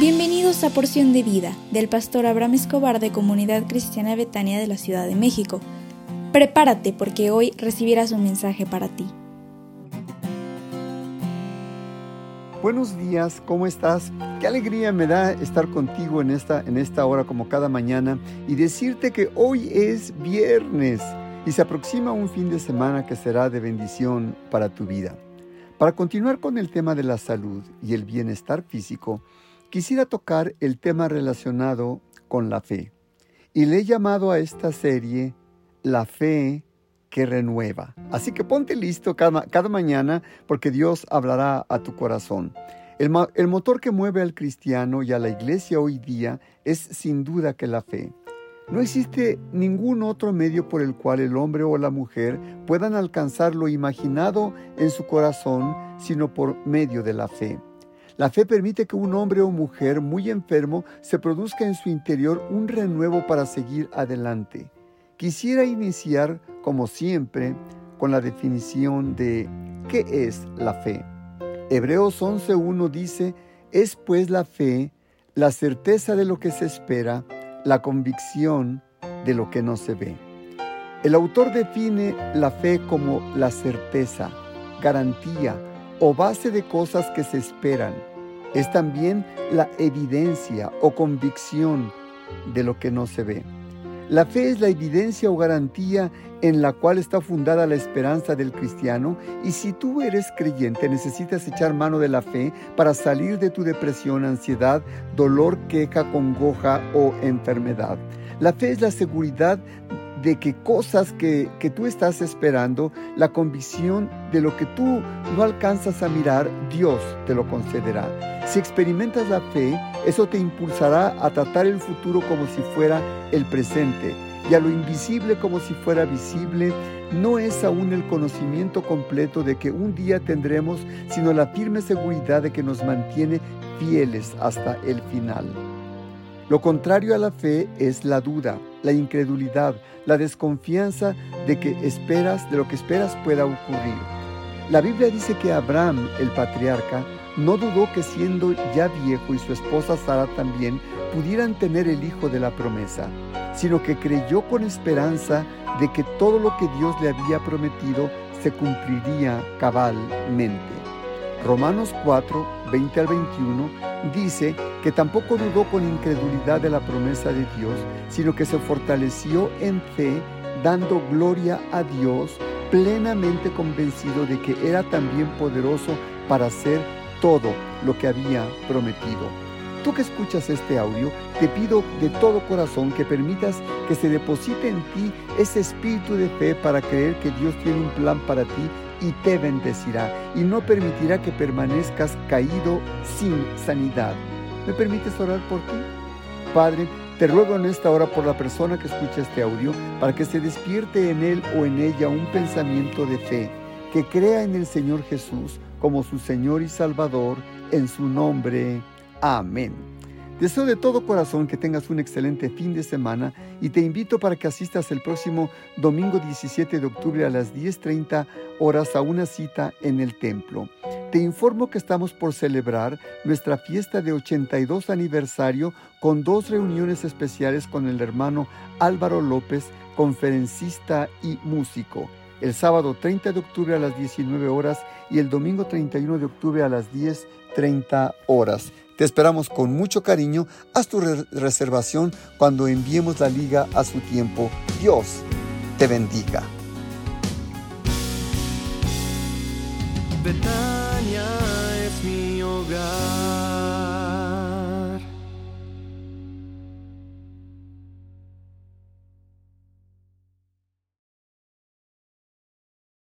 Bienvenidos a Porción de Vida del pastor Abraham Escobar de Comunidad Cristiana Betania de la Ciudad de México. Prepárate porque hoy recibirás un mensaje para ti. Buenos días, ¿cómo estás? Qué alegría me da estar contigo en esta, en esta hora como cada mañana y decirte que hoy es viernes y se aproxima un fin de semana que será de bendición para tu vida. Para continuar con el tema de la salud y el bienestar físico, quisiera tocar el tema relacionado con la fe. Y le he llamado a esta serie La fe que renueva. Así que ponte listo cada, mañana porque Dios hablará a tu corazón. El, el motor que mueve al cristiano y a la iglesia hoy día es sin duda que la fe. No existe ningún otro medio por el cual el hombre o la mujer puedan alcanzar lo imaginado en su corazón, sino por medio de la fe. La fe permite que un hombre o mujer muy enfermo se produzca en su interior un renuevo para seguir adelante. Quisiera iniciar, como siempre, con la definición de qué es la fe. Hebreos 11.1 dice, es pues la fe la certeza de lo que se espera, la convicción de lo que no se ve. El autor define la fe como la certeza, garantía o base de cosas que se esperan es también la evidencia o convicción de lo que no se ve. La fe es la evidencia o garantía en la cual está fundada la esperanza del cristiano y si tú eres creyente necesitas echar mano de la fe para salir de tu depresión, ansiedad, dolor, queja, congoja o enfermedad. La fe es la seguridad de que cosas que, que, tú estás esperando, la convicción de lo que tú no alcanzas a mirar, Dios te lo concederá. Si experimentas la fe, eso te impulsará a tratar el futuro como si fuera el presente y a lo invisible como si fuera visible. No es aún el conocimiento completo de que un día tendremos, sino la firme seguridad de que nos mantiene fieles hasta el final. Lo contrario a la fe es la duda, la incredulidad, la desconfianza de que esperas, de lo que esperas pueda ocurrir. La Biblia dice que Abraham, el patriarca, no dudó que siendo ya viejo y su esposa Sara también pudieran tener el hijo de la promesa, sino que creyó con esperanza de que todo lo que Dios le había prometido se cumpliría cabalmente. Romanos 4, 20 al 21 dice que tampoco dudó con incredulidad de la promesa de Dios, sino que se fortaleció en fe, dando gloria a Dios, plenamente convencido de que era también poderoso para hacer todo lo que había prometido. Tú que escuchas este audio, te pido de todo corazón que permitas que se deposite en ti ese espíritu de fe para creer que Dios tiene un plan para ti y te bendecirá y no permitirá que permanezcas caído sin sanidad. ¿Me permites orar por ti? Padre, te ruego en esta hora por la persona que escucha este audio para que se despierte en él o en ella un pensamiento de fe, que crea en el Señor Jesús como su Señor y Salvador, en su nombre. Amén. Deseo de todo corazón que tengas un excelente fin de semana y te invito para que asistas el próximo domingo 17 de octubre a las 10.30 horas a una cita en el templo. Te informo que estamos por celebrar nuestra fiesta de 82 aniversario con dos reuniones especiales con el hermano Álvaro López, conferencista y músico el sábado 30 de octubre a las 19 horas y el domingo 31 de octubre a las 10.30 horas. Te esperamos con mucho cariño. Haz tu reservación cuando enviemos la liga a su tiempo. Dios te bendiga. Betania jest mi ogar.